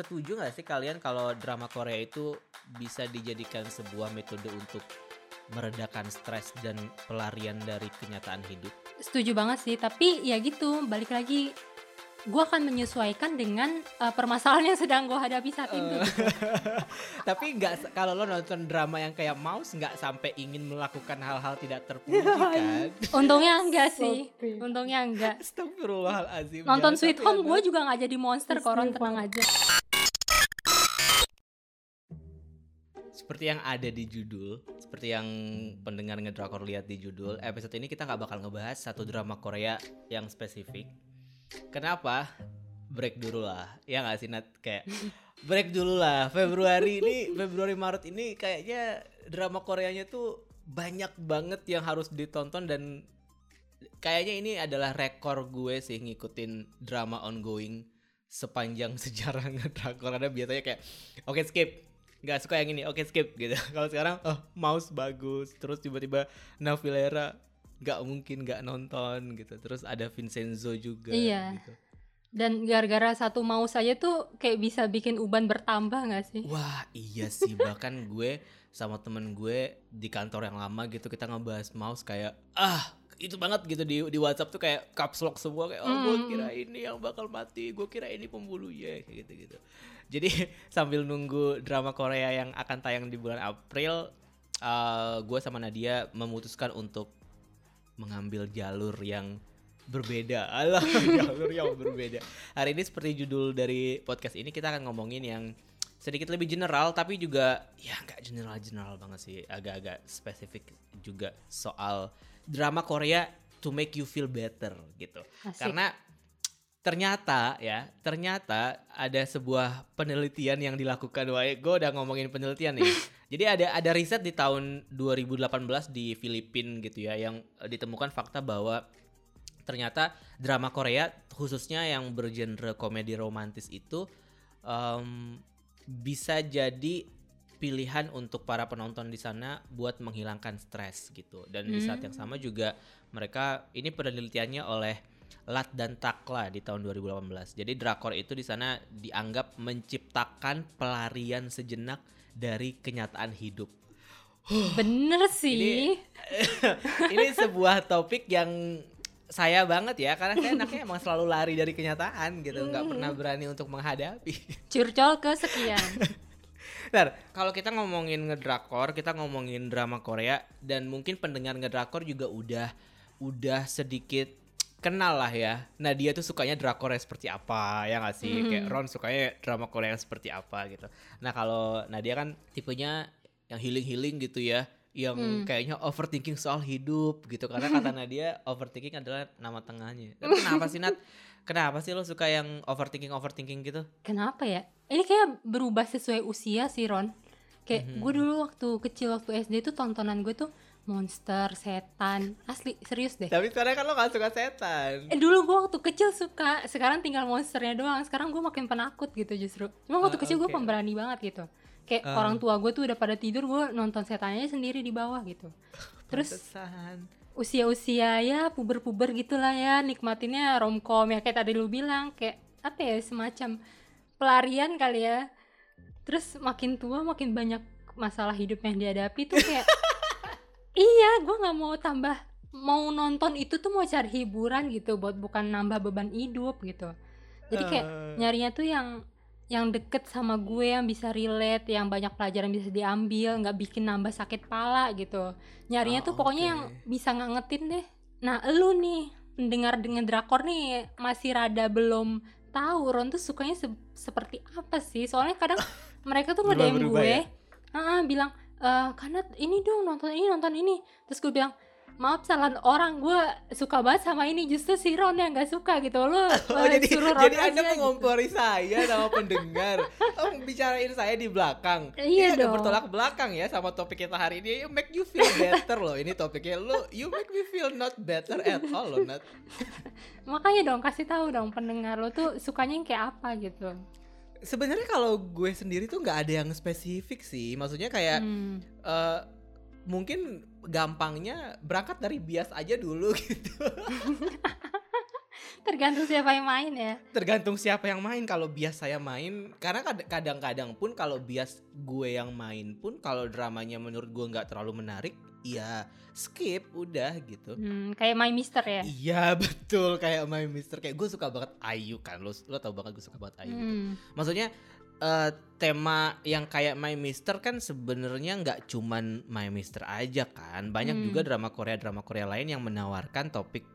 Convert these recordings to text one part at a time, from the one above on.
setuju gak sih kalian kalau drama Korea itu bisa dijadikan sebuah metode untuk meredakan stres dan pelarian dari kenyataan hidup? Setuju banget sih, tapi ya gitu, balik lagi gue akan menyesuaikan dengan uh, permasalahan yang sedang gue hadapi saat itu. Uh, tapi nggak kalau lo nonton drama yang kayak Mouse nggak sampai ingin melakukan hal-hal tidak terpuji kan? Untungnya enggak sih, untungnya enggak. Astagfirullahaladzim. Nonton Sweet Home gue juga nggak jadi monster, koron tenang aja. Seperti yang ada di judul, seperti yang pendengar ngedrakor lihat di judul, episode ini kita nggak bakal ngebahas satu drama Korea yang spesifik Kenapa? Break dulu lah. Ya gak sih Nat? Kayak break dulu lah. Februari ini, Februari Maret ini kayaknya drama Koreanya tuh banyak banget yang harus ditonton dan kayaknya ini adalah rekor gue sih ngikutin drama ongoing sepanjang sejarah ngedrakor karena biasanya kayak oke okay, skip nggak suka yang ini oke okay, skip gitu. Kalau sekarang oh mouse bagus terus tiba-tiba Navilera nggak mungkin nggak nonton gitu. Terus ada Vincenzo juga iya. gitu. Dan gara-gara satu mau saja tuh kayak bisa bikin uban bertambah nggak sih? Wah iya sih. Bahkan gue sama temen gue di kantor yang lama gitu kita ngebahas mouse kayak ah itu banget gitu di di WhatsApp tuh kayak caps lock semua kayak oh gue hmm. kira ini yang bakal mati gue kira ini pembunuhnya kayak gitu gitu jadi sambil nunggu drama Korea yang akan tayang di bulan April uh, gue sama Nadia memutuskan untuk mengambil jalur yang berbeda. Allah, jalur yang berbeda. Hari ini seperti judul dari podcast ini kita akan ngomongin yang sedikit lebih general tapi juga ya nggak general-general banget sih, agak-agak spesifik juga soal drama Korea to make you feel better gitu. Asik. Karena ternyata ya, ternyata ada sebuah penelitian yang dilakukan. Wah, gue udah ngomongin penelitian nih. Jadi ada ada riset di tahun 2018 di Filipina gitu ya yang ditemukan fakta bahwa ternyata drama Korea khususnya yang bergenre komedi romantis itu um, bisa jadi pilihan untuk para penonton di sana buat menghilangkan stres gitu. Dan hmm. di saat yang hmm. sama juga mereka ini penelitiannya oleh Lat dan Takla di tahun 2018. Jadi drakor itu di sana dianggap menciptakan pelarian sejenak dari kenyataan hidup. Bener sih. Ini, ini sebuah topik yang saya banget ya karena saya anaknya emang selalu lari dari kenyataan gitu nggak pernah berani untuk menghadapi curcol kesekian Nah, kalau kita ngomongin ngedrakor, kita ngomongin drama Korea dan mungkin pendengar ngedrakor juga udah udah sedikit kenal lah ya. Nah dia tuh sukanya drakor yang seperti apa ya gak sih? Mm. Kayak Ron sukanya drama Korea yang seperti apa gitu. Nah kalau Nadia kan tipenya yang healing-healing gitu ya. Yang mm. kayaknya overthinking soal hidup gitu. Karena kata Nadia overthinking adalah nama tengahnya. kenapa sih Nat? Kenapa sih lo suka yang overthinking-overthinking gitu? Kenapa ya? Ini kayak berubah sesuai usia sih Ron. Kayak mm -hmm. gue dulu waktu kecil waktu SD tuh tontonan gue tuh monster, setan, asli serius deh. Tapi sekarang kan lo gak suka setan. Eh dulu gue waktu kecil suka, sekarang tinggal monsternya doang. Sekarang gue makin penakut gitu justru. Cuma waktu uh, kecil okay. gue pemberani banget gitu. Kayak uh. orang tua gue tuh udah pada tidur, gue nonton setannya sendiri di bawah gitu. Terus usia-usia ya puber-puber gitulah ya, nikmatinnya romcom ya kayak tadi lu bilang, kayak apa ya semacam pelarian kali ya. Terus makin tua makin banyak masalah hidup yang dihadapi tuh kayak iya gue nggak mau tambah mau nonton itu tuh mau cari hiburan gitu buat bukan nambah beban hidup gitu jadi kayak uh. nyarinya tuh yang yang deket sama gue yang bisa relate yang banyak pelajaran bisa diambil nggak bikin nambah sakit pala gitu nyarinya oh, tuh pokoknya okay. yang bisa ngangetin deh nah lu nih mendengar dengan drakor nih masih rada belum tahu Ron tuh sukanya se seperti apa sih soalnya kadang mereka tuh nge gue ya? uh, bilang uh, karena ini dong nonton ini nonton ini terus gue bilang maaf salah orang gue suka banget sama ini. Justru si Ron yang gak suka gitu. Lo oh, jadi suruh Ron jadi anda gitu. mengompori gitu. saya sama pendengar. Oh bicarain saya di belakang. Iya ini dong. bertolak belakang ya sama topik kita hari ini. You make you feel better loh. Ini topiknya. Lo you make me feel not better at all loh Nat. Makanya dong kasih tahu dong pendengar lo tuh sukanya yang kayak apa gitu. Sebenarnya kalau gue sendiri tuh nggak ada yang spesifik sih. Maksudnya kayak hmm. uh, mungkin gampangnya berangkat dari bias aja dulu gitu Tergantung siapa yang main ya. Tergantung siapa yang main. Kalau bias saya main, karena kad- kadang-kadang pun kalau bias gue yang main pun, kalau dramanya menurut gue nggak terlalu menarik, ya skip udah gitu. Hmm, kayak My Mister ya. Iya betul kayak My Mister kayak gue suka banget Ayu kan lo lo tau banget gue suka banget Ayu. gitu. Hmm. Maksudnya eh, tema yang kayak My Mister kan sebenarnya nggak cuman My Mister aja kan banyak Hmm. juga drama Korea drama Korea lain yang menawarkan topik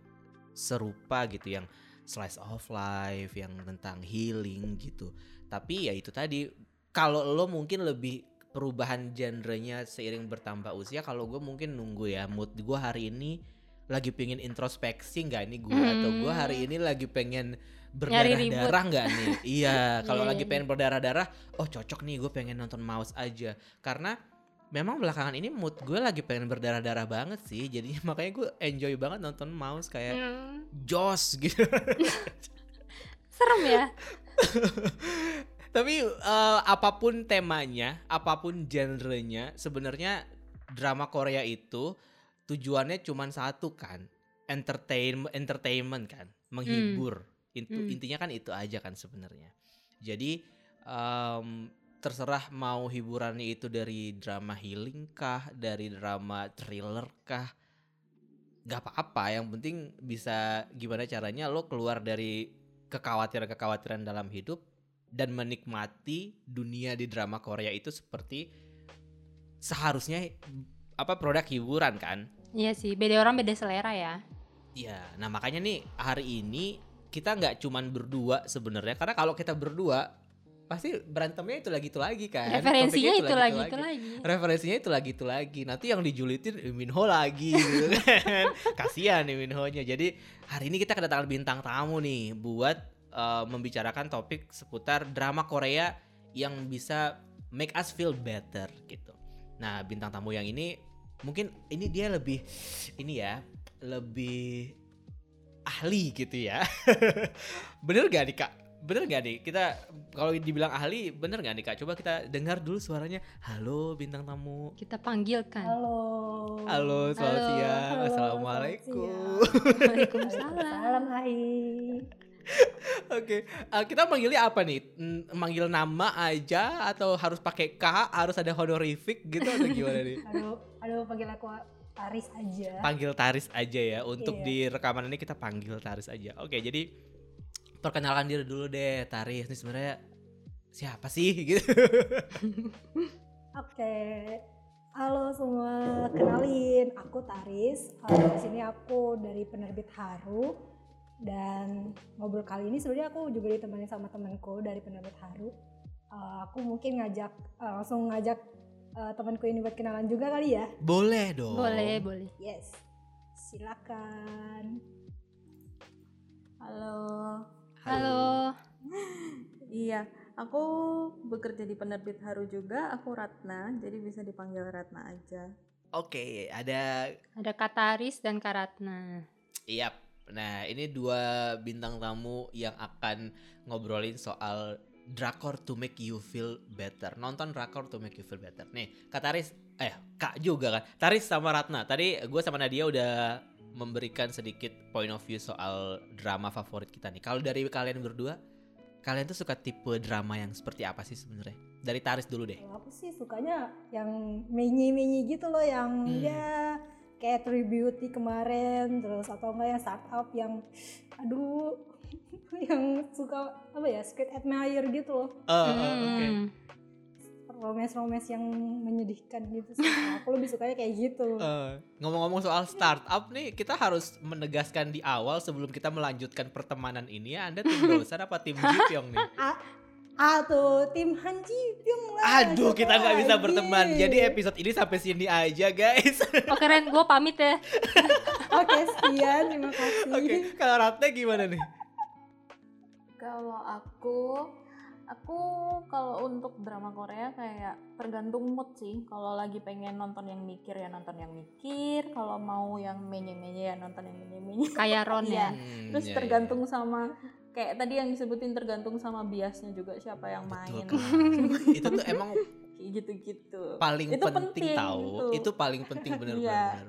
serupa gitu yang slice of life yang tentang healing gitu tapi ya itu tadi kalau lo mungkin lebih perubahan genrenya seiring bertambah usia kalau gue mungkin nunggu ya mood gue hari ini lagi pengen introspeksi nggak nih gue atau gue Hmm. hari ini lagi pengen berdarah-darah nggak nih? Iya kalau Iya, lagi iya, pengen berdarah-darah oh cocok nih gue pengen nonton mouse aja. Karena memang belakangan ini mood gue lagi pengen berdarah-darah banget sih. Jadi makanya gue enjoy banget nonton mouse kayak Hmm. Joss gitu. Serem ya. tapi eh, apa pun temanya apa pun genrenya sebenarnya drama Korea itu tujuannya cuma satu kan entertain entertainment kan menghibur. Itu Hmm. intinya kan itu aja kan sebenarnya. Jadi em, terserah mau hiburannya itu dari drama healing kah dari drama thriller kah nggak apa-apa. Yang penting bisa gimana caranya lo keluar dari kekhawatiran-kekhawatiran dalam hidup dan menikmati dunia di drama Korea itu seperti seharusnya apa produk hiburan kan Iya sih, beda orang beda selera ya. Ya, nah makanya nih hari ini kita nggak cuman berdua sebenarnya karena kalau kita berdua pasti berantemnya itu lagi itu lagi kan. Referensinya Topiknya itu lagi itu lagi. Referensinya itu lagi itu lagi. Nanti yang dijulitin Lee Min Ho lagi gitu kan. Kasihan Lee Min Ho-nya. Jadi hari ini kita kedatangan bintang tamu nih buat eh, membicarakan topik seputar drama Korea yang bisa make us feel better gitu. Nah, bintang tamu yang ini mungkin ini dia lebih ini ya, lebih ahli gitu ya. bener gak nih kak? Bener gak nih? Kita kalau dibilang ahli, bener gak nih kak? Coba kita dengar dulu suaranya. Halo bintang tamu. Kita panggilkan. Halo. Halo, selamat Halo. siang. Halo, Assalamualaikum. Waalaikumsalam. Salam hai. Oke, eh, kita manggilnya apa nih? Manggil nama aja atau harus pakai K? Harus ada honorific gitu atau gimana nih? Aduh, aduh panggil aku Aris aja. Panggil Taris aja ya. Untuk Iya. di rekaman ini kita panggil Taris aja. Oke, jadi perkenalkan diri dulu deh, Taris. Ini sebenarnya siapa sih gitu? Oke. Halo semua, kenalin aku Taris. Uh, di sini aku dari penerbit Haru dan ngobrol kali ini sebenarnya aku juga ditemani sama temanku dari penerbit Haru. Uh, aku mungkin ngajak uh, langsung ngajak uh, temanku ini buat kenalan juga kali ya. Boleh dong. Boleh, boleh. Yes. Silakan. Halo. Halo. Iya, aku bekerja di penerbit Haru juga. Aku Ratna, jadi bisa dipanggil Ratna aja. Oke, ada Ada Kataris dan Karatna. Iya. Nah, ini dua bintang tamu yang akan ngobrolin soal drakor to make you feel better. Nonton drakor to make you feel better. Nih, Kak Taris, eh Kak juga kan. Taris sama Ratna. Tadi gue sama Nadia udah memberikan sedikit point of view soal drama favorit kita nih. Kalau dari kalian berdua, kalian tuh suka tipe drama yang seperti apa sih sebenarnya? Dari Taris dulu deh. Aku sih sukanya yang menyi-menyi gitu loh yang Hmm. ya kayak True Beauty kemarin terus atau enggak yang startup yang aduh yang suka apa ya Squid Admire gitu loh Oh, oh, oke. Hmm. romance-romance yang menyedihkan gitu sih Nah, aku lebih sukanya kayak gitu Eh, ngomong-ngomong soal startup nih, kita harus menegaskan di awal sebelum kita melanjutkan pertemanan ini ya, Anda tim Dosan apa tim Jipyong nih? Ah tuh tim Han Ji Pyong lah Aduh, kita nggak bisa berteman. Jadi episode ini sampai sini aja, guys. Oh keren, gue pamit ya. oke sekian terima kasih Oke, kalau Ratna gimana nih? Kalau aku, aku kalau untuk drama Korea kayak tergantung mood sih. Kalau lagi pengen nonton yang mikir ya nonton yang mikir. Kalau mau yang menye-menye ya nonton yang menye-menye. Kayak Ron ya. Iya. Hmm, Terus iya. tergantung sama kayak tadi yang disebutin tergantung sama biasnya juga siapa yang main. Betul. Itu tuh emang gitu-gitu paling Itu penting, penting tahu gitu. itu paling penting bener bener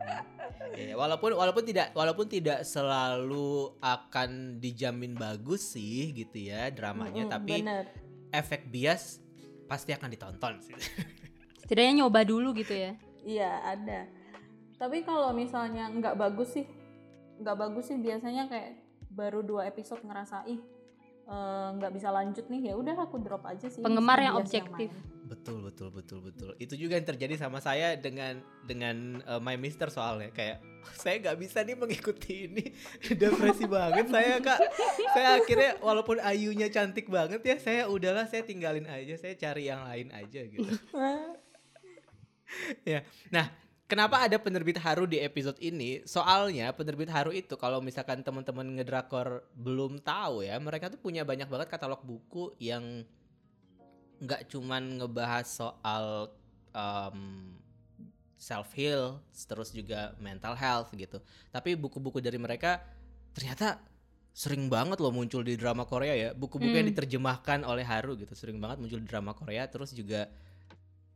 Iya, walaupun walaupun tidak walaupun tidak selalu akan dijamin bagus sih gitu ya dramanya Mm-mm, tapi bener. efek bias pasti akan ditonton sih Setidaknya nyoba dulu gitu ya. Iya ada. Tapi kalau misalnya nggak bagus sih, nggak bagus sih biasanya kayak baru dua episode ngerasa ih eh, nggak bisa lanjut nih. Ya udah aku drop aja sih. Penggemar yang Bias objektif. main. betul betul betul betul. Itu juga yang terjadi sama saya dengan dengan uh, My Mister soalnya. Kayak saya nggak bisa nih mengikuti ini. Depresi banget saya kak. Saya akhirnya walaupun Ayunya cantik banget ya saya udahlah saya tinggalin aja saya cari yang lain aja gitu. Ya. Nah kenapa ada penerbit Haru di episode ini? Soalnya penerbit Haru itu kalau misalkan teman-teman ngedrakor belum tahu ya mereka tuh punya banyak banget katalog buku yang nggak cuman ngebahas soal um, self heal terus juga mental health gitu. Tapi buku-buku dari mereka ternyata sering banget loh muncul di drama Korea ya. Buku-buku yang Hmm. diterjemahkan oleh Haru gitu sering banget muncul di drama Korea. Terus juga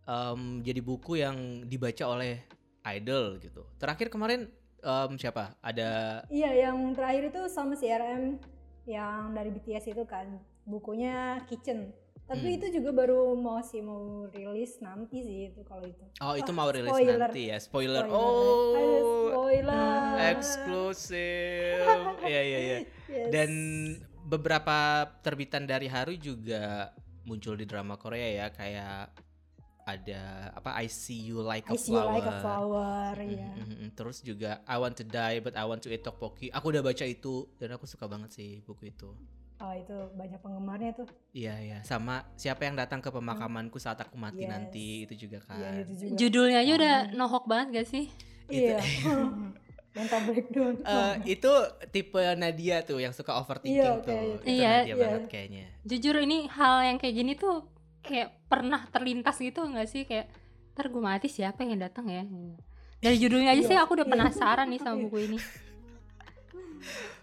um, jadi buku yang dibaca oleh idol gitu terakhir kemarin um, siapa ada Iya, yang terakhir itu sama CRM yang dari BTS itu kan bukunya Kitchen. Tapi Hmm. itu juga baru mau sih mau rilis nanti sih itu kalau itu. oh itu mau rilis spoiler. nanti ya spoiler, Spoiler. Ada oh spoiler. eksklusif iya iya iya dan beberapa terbitan dari Haru juga muncul di drama Korea ya kayak ada apa I see you like a I see you flower, like a flower, Mm, ya. mm, mm. terus juga I want to die but I want to eat tteokbokki aku udah baca itu dan aku suka banget sih buku itu Oh itu banyak penggemarnya tuh. iya iya sama siapa yang datang ke pemakamanku saat aku mati Yes. nanti itu juga kan Iya itu juga. Judulnya aja udah nohok banget gak sih? Iya. Mental breakdown. Eh, itu tipe Nadia tuh yang suka overthinking Iya, oke, tuh. iya. Itu Iya, Nadia iya. banget kayaknya. Jujur ini hal yang kayak gini tuh kayak pernah terlintas gitu nggak sih kayak ntar gue mati siapa yang datang ya? Dari judulnya aja Iya, sih aku udah iya. penasaran nih sama buku ini.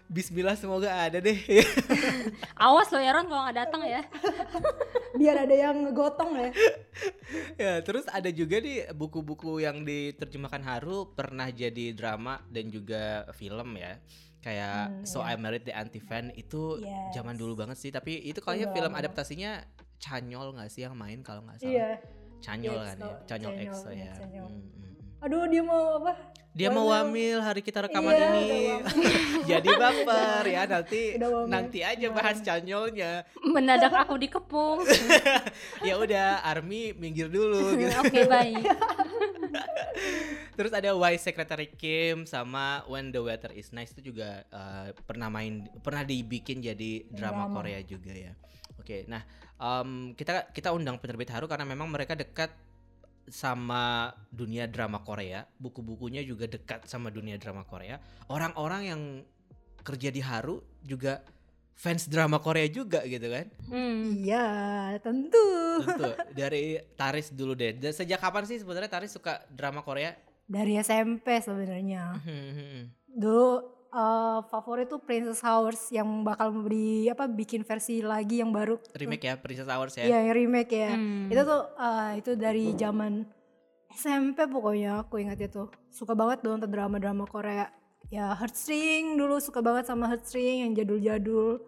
Bismillah semoga ada deh. Awas loh Aaron kalau nggak datang ya. Biar ada yang ngegotong ya. ya, terus ada juga nih buku-buku yang diterjemahkan Haru pernah jadi drama dan juga film ya. Kayak Hmm, So I iya. Married the Anti-Fan itu Yes. zaman dulu banget sih, tapi itu kayaknya film lama. adaptasinya Canyol nggak sih yang main kalau nggak salah? Iya. Canyol kan ya, oh, Canyol EXO iya, ya. Canyol. Mm, mm, mm. Aduh dia mau apa? Dia mau Wamil. hari kita rekaman Iya, ini. Jadi baper ya nanti nanti aja bahas canyolnya. Mendadak aku dikepung. Ya udah Army minggir dulu gitu. Oke baik. Terus ada Why Secretary Kim sama When the Weather is Nice itu juga eh, pernah main pernah dibikin jadi drama Drama. Korea juga ya. Oke, nah em, kita kita undang penerbit Haru karena memang mereka dekat sama dunia drama Korea, buku-bukunya juga dekat sama dunia drama Korea. Orang-orang yang kerja di Haru juga fans drama Korea juga gitu kan. Hmm. Iya tentu. Tentu dari Taris dulu deh. Dan sejak kapan sih sebenarnya Taris suka drama Korea? Dari SMP sebenarnya. Hmm, Dulu eh, favorit tuh Princess Hours yang bakal di apa bikin versi lagi yang baru. remake ya Princess Hours ya. Iya yang remake ya. Hmm. Itu tuh eh, itu dari zaman SMP pokoknya aku ingat itu. Suka banget dong nonton drama-drama Korea. Ya Heartstring dulu suka banget sama Heartstring yang jadul-jadul.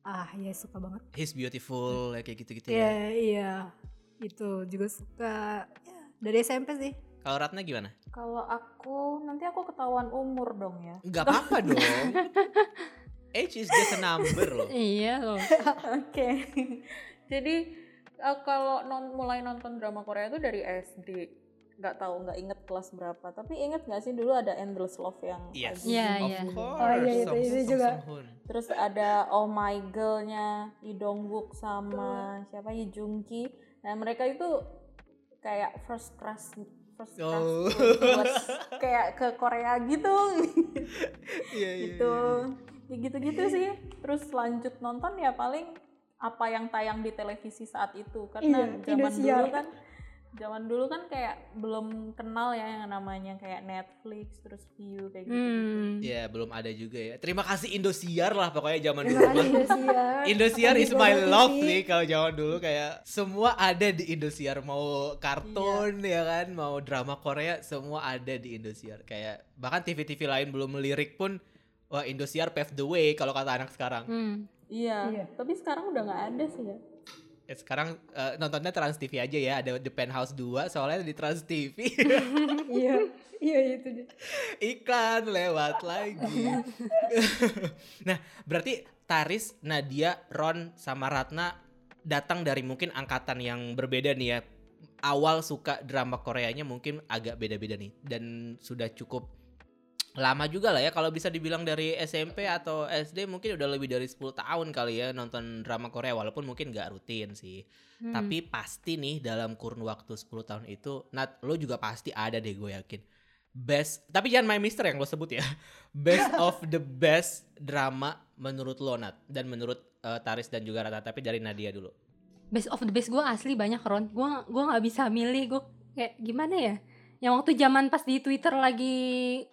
Ah ya suka banget. He's beautiful ya, kayak gitu-gitu Iya ya. iya. Itu juga suka. Ya, dari SMP sih. Kalau Ratna gimana? Kalau aku nanti aku ketahuan umur dong ya. Nggak apa-apa dong. Age is just a number loh. Iya loh. Oke. Jadi eh, kalau non, mulai nonton drama Korea itu dari SD. Nggak tahu, nggak inget kelas berapa. Tapi inget nggak sih dulu ada Endless Love yang Yes. lagi Iya, of iya. course. Oh, iya, itu- Song- itu Song juga. Terus ada Oh My Girl-nya Lee Dong Wook sama siapa Lee Jung Ki. Nah mereka itu kayak first crush first crush Oh. buat kayak ke Korea gitu. Iya, iya, gitu. iya. Ya gitu-gitu sih. Terus lanjut nonton ya paling apa yang tayang di televisi saat itu karena Iya, zaman dulu kan zaman dulu kan kayak belum kenal ya yang namanya kayak Netflix terus view kayak gitu. Hmm. Ya belum ada juga ya. Terima kasih Indosiar lah pokoknya zaman dulu. Terima kasih mah. Indosiar. Indosiar is my love TV. nih kalau zaman dulu kayak semua ada di Indosiar mau kartun ya kan mau drama Korea semua ada di Indosiar kayak bahkan TV-TV lain belum melirik pun wah Indosiar pave the way kalau kata anak sekarang. Hmm. Iya, Iya. tapi sekarang udah nggak ada sih ya. Ya, sekarang eh, nontonnya Trans TV aja ya ada The Penthouse 2 soalnya di Trans TV Iya, iya itu dia. iklan lewat lagi. nah, berarti Taris, Nadia, Ron sama Ratna datang dari mungkin angkatan yang berbeda nih ya. Awal suka drama Koreanya mungkin agak beda-beda nih dan sudah cukup lama juga lah ya kalau bisa dibilang dari SMP atau SD mungkin udah lebih dari 10 tahun kali ya nonton drama Korea walaupun mungkin nggak rutin sih. Hmm. Tapi pasti nih dalam kurun waktu 10 tahun itu Nat lo juga pasti ada deh gue yakin. Best tapi jangan My Mister yang lo sebut ya. Best of the best drama menurut lo Nat dan menurut eh, Taris dan juga Rata tapi dari Nadia dulu. best of the best gue asli banyak Ron gue gua nggak bisa milih gue kayak gimana ya yang waktu zaman pas di Twitter lagi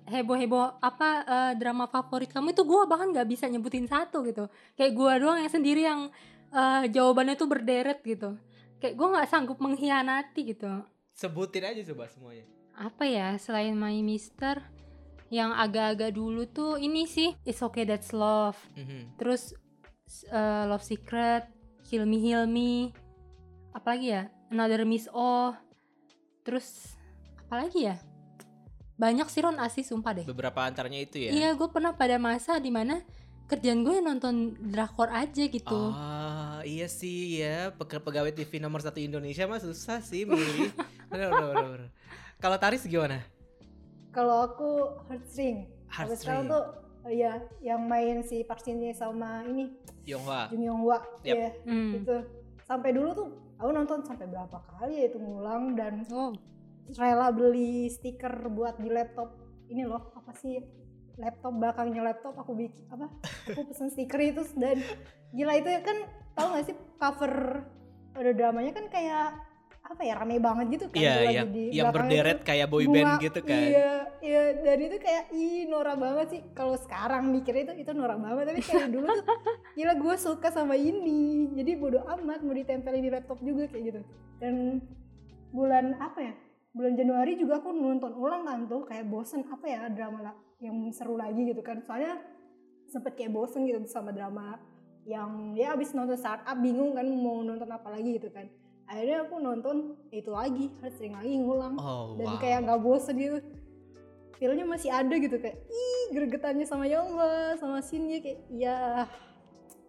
heboh-heboh apa eh, drama favorit kamu itu gue bahkan nggak bisa nyebutin satu gitu. Kayak gue doang yang sendiri yang eh, jawabannya tuh berderet gitu. Kayak gue nggak sanggup mengkhianati gitu. Sebutin aja coba semuanya. apa ya selain My Mister yang agak-agak dulu tuh ini sih It's Okay That's Love. Mhm. terus eh, Love Secret, Heal Me Heal Me, apalagi ya, Another Miss O, terus apalagi ya, banyak sih Ron asli sumpah deh. Beberapa antaranya itu ya. Iya, gue pernah pada masa di mana kerjaan gue nonton drakor aja gitu. Ah, iya sih ya, pegawai TV nomor satu Indonesia mah susah sih milih. Kalau Taris gimana? Kalau aku heartstring. Heartstring. sekarang tuh iya yang main si Park Shin Hye sama ini Yonghwa. Jung Yong Hwa. Yap. Iya, Hmm. itu. Sampai dulu tuh aku nonton sampai berapa kali ya itu ngulang dan Oh, rela beli stiker buat di laptop. Ini loh apa sih? Laptop belakangnya laptop aku bikin apa? Aku pesen stiker itu dan gila itu ya kan tahu gak sih cover ada dramanya kan kayak apa ya rame banget gitu kan tuh lagi iya. di Yang berderet tuh kayak boy band bunga. gitu kan. iya iya. Dan itu kayak ih norak banget sih. Kalau sekarang mikirnya itu itu norak banget. Tapi kayak dulu tuh gila gue suka sama ini. Jadi bodo amat mau ditempelin di laptop juga kayak gitu. Dan bulan apa ya bulan Januari juga aku nonton ulang kan tuh kayak bosen apa ya drama yang seru lagi gitu kan. Soalnya sempet kayak bosen gitu sama drama yang ya abis nonton startup bingung kan mau nonton apa lagi gitu kan. Akhirnya aku nonton itu lagi harus sering lagi ngulang. Oh, dan wow. kayak nggak bosen gitu. Feelnya masih ada gitu kayak ih gregetannya sama Yongwa sama Shinye kayak ya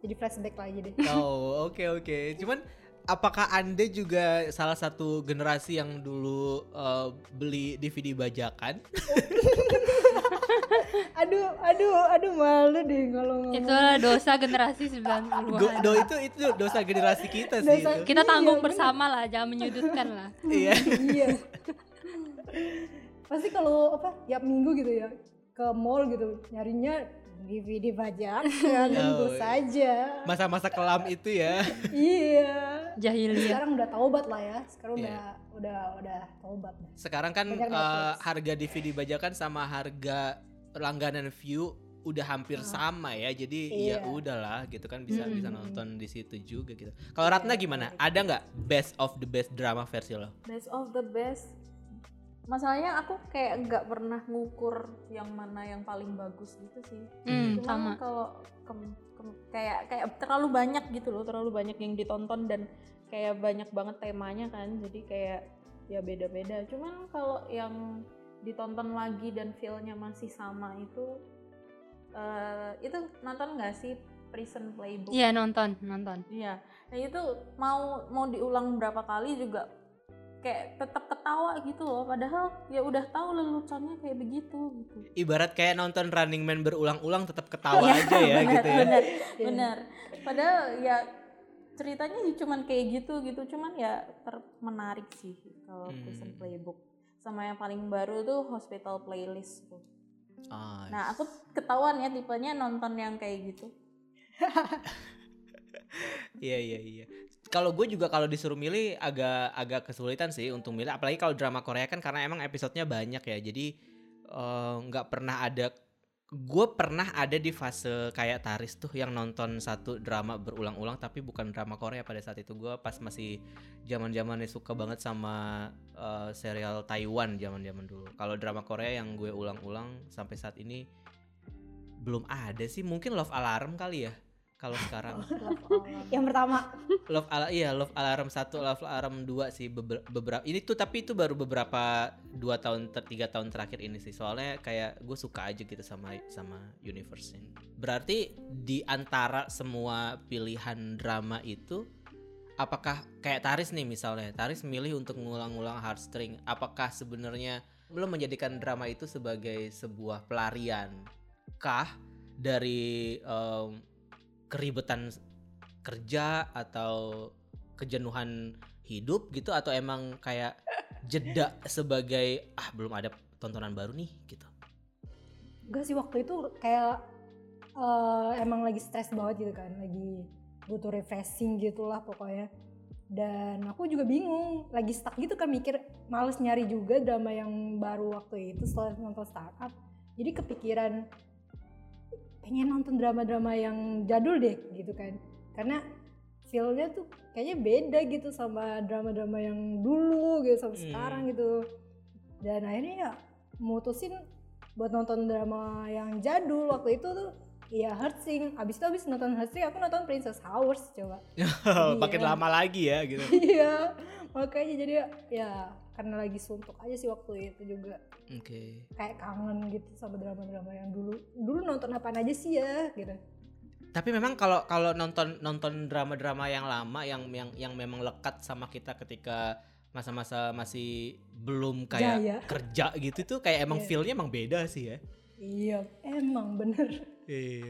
jadi flashback lagi deh. Oh, oke oke. Cuman apakah Anda juga salah satu generasi yang dulu eh, beli DVD bajakan? aduh aduh aduh malu deh kalau ngomong itu dosa generasi 90-an. Go- do itu itu dosa generasi kita sih Dosa- itu. Kita tanggung Iya, bener. bersama lah, jangan menyudutkan lah. Iya. iya pasti kalau apa tiap minggu gitu ya ke mall gitu nyarinya DVD bajak ya tentu Oh, saja Masa-masa kelam itu ya. iya Jahiliyah. sekarang udah taubat lah ya sekarang Iya. udah udah udah taubat Sekarang kan Banyak Netflix. harga DVD bajakan sama harga langganan view udah hampir sama ya. Jadi ya Iya. udahlah gitu kan bisa Mm-mm. bisa nonton di situ juga gitu. Kalau Ratna gimana? Ada nggak best of the best drama versi lo? Best of the best. Masalahnya aku kayak nggak pernah ngukur yang mana yang paling bagus gitu sih. Hmm, Cuma kalau kayak kayak terlalu banyak gitu loh, terlalu banyak yang ditonton dan kayak banyak banget temanya kan. Jadi kayak ya beda-beda. Cuman kalau yang ditonton lagi dan feel-nya masih sama itu eh itu nonton nggak sih Prison Playbook? Iya nonton, nonton. Iya, nah itu mau mau diulang berapa kali juga kayak tetap ketawa gitu loh. Padahal ya udah tahu leluconnya kayak begitu gitu. Ibarat kayak nonton Running Man berulang-ulang tetap ketawa Iya, aja ya benar, gitu ya. Benar, Iya. benar. Padahal ya ceritanya sih cuman kayak gitu gitu, cuman ya ter- menarik sih kalau Hmm. Prison Playbook. Sama yang paling baru tuh Hospital Playlist tuh. Ah, Nah aku ketahuan ya tipenya nonton yang kayak gitu. Iya iya iya. Kalau gue juga kalau disuruh milih agak agak kesulitan sih untuk milih. Apalagi kalau drama Korea kan karena emang episodenya banyak ya. Jadi eh, nggak pernah ada gue pernah ada di fase kayak Taris tuh yang nonton satu drama berulang-ulang tapi bukan drama Korea pada saat itu. Gue pas masih zaman zamannya suka banget sama eh, serial Taiwan zaman zaman dulu. Kalau drama Korea yang gue ulang-ulang sampai saat ini belum ada sih. Mungkin Love Alarm kali ya kalau sekarang. Yang pertama, Love Al iya Love Alarm 1, Love Alarm 2 sih beber- beberapa ini tuh tapi itu baru beberapa dua tahun ter, tiga tahun terakhir ini sih. Soalnya kayak gue suka aja gitu sama sama universe ini. Berarti di antara semua pilihan drama itu apakah kayak Taris nih misalnya Taris milih untuk ngulang-ngulang heartstring apakah sebenarnya belum menjadikan drama itu sebagai sebuah pelarian kah dari em, keribetan kerja atau kejenuhan hidup gitu atau emang kayak jeda sebagai ah belum ada tontonan baru nih gitu. Enggak sih waktu itu kayak eh, emang lagi stres banget gitu kan, lagi butuh refreshing gitulah pokoknya. Dan aku juga bingung, lagi stuck gitu kan mikir males nyari juga drama yang baru waktu itu setelah nonton startup. Jadi kepikiran pengen nonton drama-drama yang jadul deh gitu kan. Karena feel-nya tuh kayaknya beda gitu sama drama-drama yang dulu gitu sama Hmm. sekarang gitu. Dan akhirnya ya mutusin buat nonton drama yang jadul waktu itu tuh ya Heartsing abis itu abis nonton Heartsing aku nonton Princess Hours coba Makin Iya. lama lagi ya gitu. iya makanya jadi ya karena lagi suntuk aja sih waktu itu juga Oke. kayak kangen gitu sama drama-drama yang dulu dulu nonton apa aja sih ya gitu Tapi memang kalau kalau nonton nonton drama-drama yang lama yang yang yang memang lekat sama kita ketika masa-masa masih belum kayak Jaya. kerja gitu tuh kayak emang Iya. feel-nya emang beda sih ya. iya emang bener Iya iya.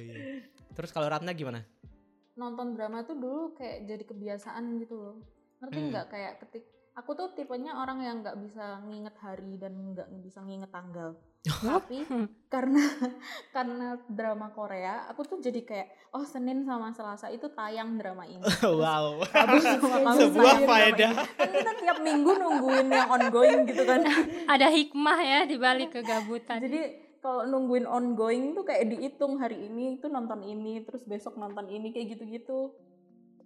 Terus kalau Ratna gimana? nonton drama tuh dulu kayak jadi kebiasaan gitu loh ngerti Hmm. nggak kayak ketik aku tuh tipenya orang yang nggak bisa nginget hari dan nggak bisa nginget tanggal. Tapi karena karena drama Korea aku tuh jadi kayak oh Senin sama Selasa itu tayang drama ini. Wow. Rabu sama Kamis Sebuah faedah. kan kita tiap minggu nungguin yang ongoing gitu kan. Ada hikmah ya di balik kegabutan. jadi kalau nungguin ongoing tuh kayak dihitung hari ini itu nonton ini terus besok nonton ini kayak gitu-gitu.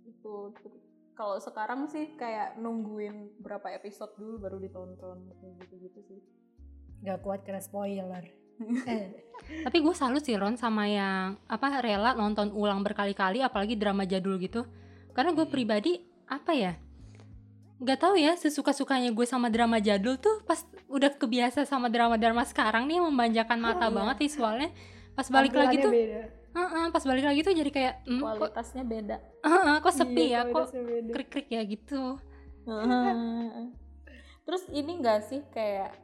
Itu kalau sekarang sih kayak nungguin berapa episode dulu baru ditonton kayak gitu-gitu sih nggak kuat kena spoiler eh, Tapi gue salut sih Ron sama yang apa rela nonton ulang berkali-kali apalagi drama jadul gitu. Karena gue Hmm. pribadi apa ya? Gak tahu ya sesuka-sukanya gue sama drama jadul tuh pas udah kebiasa sama drama-drama sekarang nih yang memanjakan mata Oh, iya. banget visualnya. Pas balik lagi tuh, beda. Heeh, pas balik lagi tuh jadi kayak hmm, kok, kualitasnya beda. Heeh, kok sepi Iya, ya, kok krik-krik ya gitu. terus ini enggak sih kayak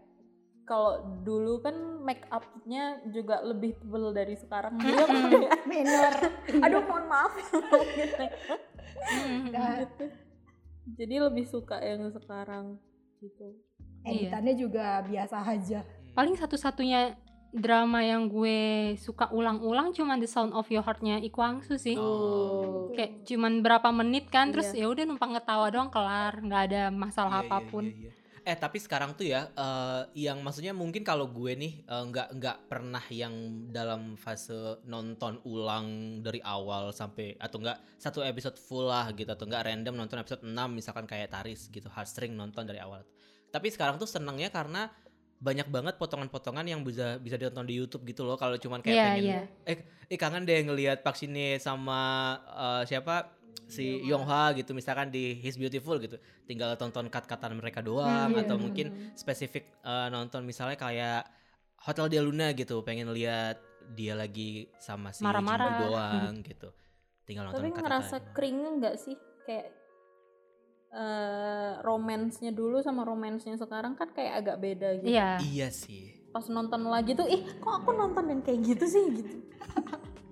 kalau dulu kan make upnya juga lebih tebel dari sekarang. Kayak minor aduh mohon maaf. Gitu. Jadi lebih suka yang sekarang gitu. Iya. editannya juga biasa aja. Paling satu-satunya drama yang gue suka ulang-ulang cuman The Sound of Your Heart-nya Ikwangsu sih. Oh. kayak cuman berapa menit kan terus Iya. ya udah numpang ketawa doang kelar nggak ada masalah Iya, iya, apa pun iya, iya. Eh tapi sekarang tuh ya, eh, yang maksudnya mungkin kalau gue nih eh, nggak nggak pernah yang dalam fase nonton ulang dari awal sampai atau enggak satu episode full lah gitu atau enggak random nonton episode 6 misalkan kayak Taris gitu heartstring nonton dari awal. Tapi sekarang tuh senangnya karena banyak banget potongan-potongan yang bisa bisa ditonton di YouTube gitu loh kalau cuman kayak Iya, pengen iya. eh eh kangen deh ngelihat Park Shin Hye sama eh, siapa si Yonghwa gitu misalkan di His Beautiful gitu tinggal tonton cut-cutan mereka doang Hmm, atau iya. mungkin spesifik eh, nonton misalnya kayak Hotel Del Luna gitu pengen lihat dia lagi sama si Marah-marah. Jimbo doang gitu tinggal nonton tapi cut-cutan. ngerasa kringnya nggak sih kayak eh romansnya dulu sama romansnya sekarang kan kayak agak beda gitu. Iya. Iya sih. Pas nonton lagi tuh ih kok aku nonton yang kayak gitu sih? Gitu.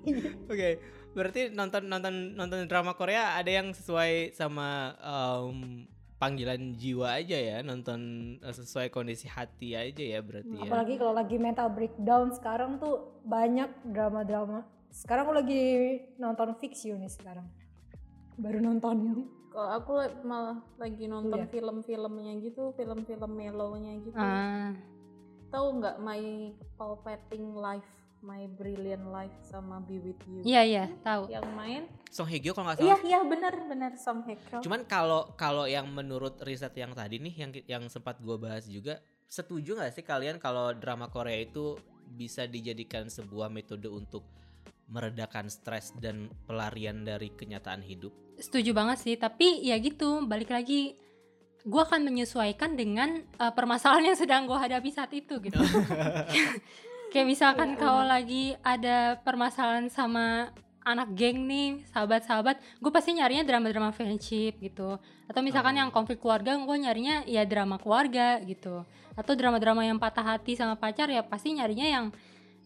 Oke berarti nonton nonton nonton drama Korea ada yang sesuai sama em, panggilan jiwa aja ya? Nonton eh, sesuai kondisi hati aja ya berarti ya? Apalagi kalau lagi mental breakdown sekarang tuh banyak drama-drama. Sekarang aku lagi nonton Fix You nih sekarang baru nonton Kalau aku la- malah lagi nonton Iya. film-filmnya gitu, film-film mellownya gitu. Ah, Tahu nggak My Palpating Life, My Brilliant Life sama Be With You? iya iya tahu. Yang main? Song Hye Kyo kalau nggak Iya salah. iya benar benar Song Hye Kyo. Cuman kalau kalau yang menurut riset yang tadi nih yang yang sempat gua bahas juga, setuju nggak sih kalian kalau drama Korea itu bisa dijadikan sebuah metode untuk meredakan stres dan pelarian dari kenyataan hidup? Setuju banget sih, tapi ya gitu, balik lagi gue akan menyesuaikan dengan uh, permasalahan yang sedang gue hadapi saat itu gitu. Kayak misalkan kalau lagi ada permasalahan sama anak geng nih, sahabat-sahabat, gue pasti nyarinya drama-drama friendship gitu. Atau misalkan Oh. yang konflik keluarga, gue nyarinya ya drama keluarga gitu. Atau drama-drama yang patah hati sama pacar ya pasti nyarinya yang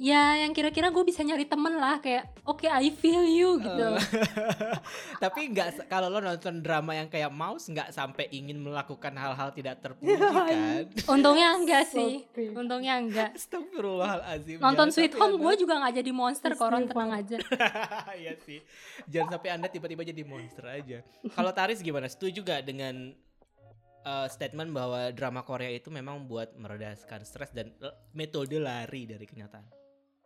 ya yang kira-kira gue bisa nyari temen lah kayak oke I feel you gitu. Eh, Tapi nggak kalau lo nonton drama yang kayak Mouse nggak sampai ingin melakukan hal-hal tidak terpuji kan? Untungnya enggak sih. Untungnya enggak. Astagfirullahalazim. Nonton Jangan Sweet Home gue juga nggak jadi monster koron tenang aja. Iya sih. Jangan sampai Anda tiba-tiba jadi monster aja. Kalau Taris gimana? Setuju gak dengan uh, statement bahwa drama Korea itu memang buat meredaskan stres dan l- metode lari dari kenyataan?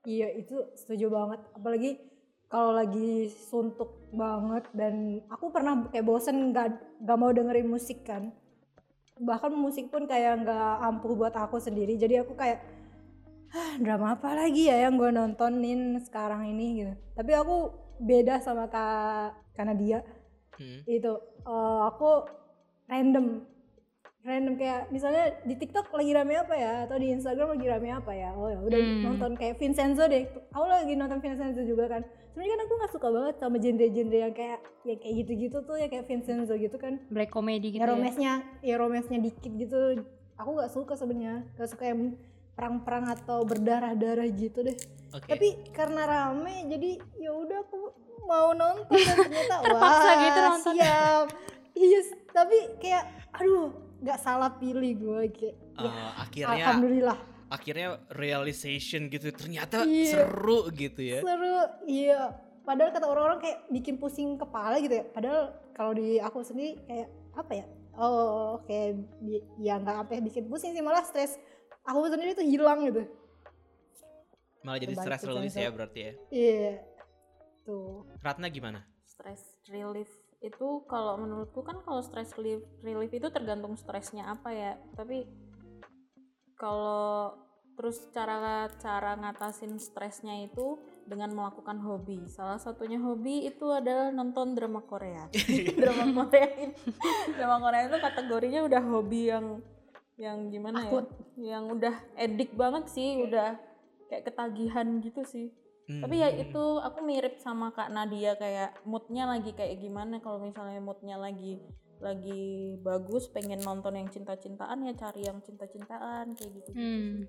Iya itu setuju banget. Apalagi kalau lagi suntuk banget dan aku pernah kayak bosen nggak nggak mau dengerin musik kan. Bahkan musik pun kayak nggak ampuh buat aku sendiri. Jadi aku kayak "Hah, drama apa lagi ya yang gue nontonin sekarang ini gitu. Tapi aku beda sama kak karena dia Hmm. itu eh, aku random random kayak misalnya di TikTok lagi rame apa ya? Atau di Instagram lagi rame apa ya? Oh ya udah Hmm. nonton kayak Vincenzo deh. Aku lagi nonton Vincenzo juga kan. Sebenarnya kan aku nggak suka banget sama genre-genre yang kayak yang kayak gitu-gitu tuh ya kayak Vincenzo gitu kan. Black comedy gitu ya ya. romesnya ya romesnya dikit gitu. Aku nggak suka sebenarnya. Nggak suka yang perang-perang atau berdarah-darah gitu deh. Oke. tapi karena rame jadi ya udah aku mau nonton dan ternyata Terpaksa wah gitu nonton. siap. Iya s- tapi kayak aduh nggak salah pilih gue kayak ya, Uh, akhirnya alhamdulillah akhirnya realization gitu ternyata Iya. seru gitu ya. seru iya padahal kata orang-orang kayak bikin pusing kepala gitu ya padahal kalau di aku sendiri kayak apa ya oh kayak ya nggak sampai bikin pusing sih malah stres aku sendiri tuh hilang gitu Malah jadi tuh, release ya berarti ya. iya tuh Ratna gimana? stress relief itu kalau menurutku kan kalau stress relief, relief itu tergantung stresnya apa ya. Tapi kalau terus cara cara ngatasin stresnya itu dengan melakukan hobi. Salah satunya hobi itu adalah nonton drama Korea. Drama Korea ini drama Korea itu kategorinya udah hobi yang yang gimana Akut. ya yang udah edik banget sih udah kayak ketagihan gitu sih tapi ya Hmm. itu aku mirip sama kak Nadia kayak moodnya lagi kayak gimana kalau misalnya moodnya lagi lagi bagus pengen nonton yang cinta-cintaan ya cari yang cinta-cintaan kayak gitu Hmm.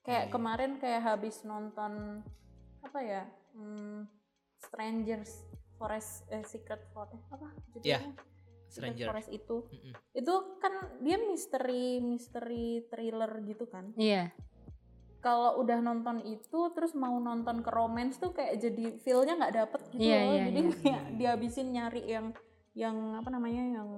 kayak Iya. kemarin kayak habis nonton apa ya hmm, Strangers Forest eh, Secret Forest apa Iya, judulnya Secret Stranger. Forest itu Mm-mm. itu kan dia misteri misteri thriller gitu kan Iya. Kalau udah nonton itu terus mau nonton ke romance tuh kayak jadi feel-nya nggak dapet gitu Iya, loh. iya, jadi iya. kayak dihabisin nyari yang yang apa namanya yang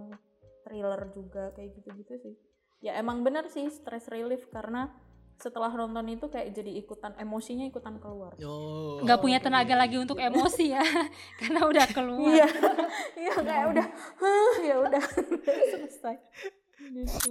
thriller juga kayak gitu-gitu sih. Ya emang bener sih stress relief karena setelah nonton itu kayak jadi ikutan emosinya ikutan keluar. Oh, Nggak punya tenaga lagi untuk emosi ya, karena udah keluar. iya. Iya kayak udah "Huh, ya udah selesai. Gitu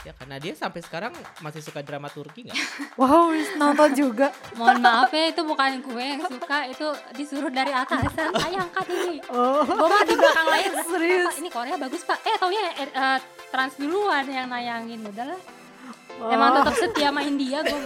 Ya karena dia sampai sekarang masih suka drama Turki nggak? wow nonton juga Mohon maaf ya, itu bukan gue yang suka, itu disuruh dari atasan. Ayo angkat ini. oh Gue mah di belakang layar. Serius? Pak, ini Korea bagus pak. Eh taunya eh, eh, trans duluan yang nayangin. Udahlah. Emang tetap setia sama India gue.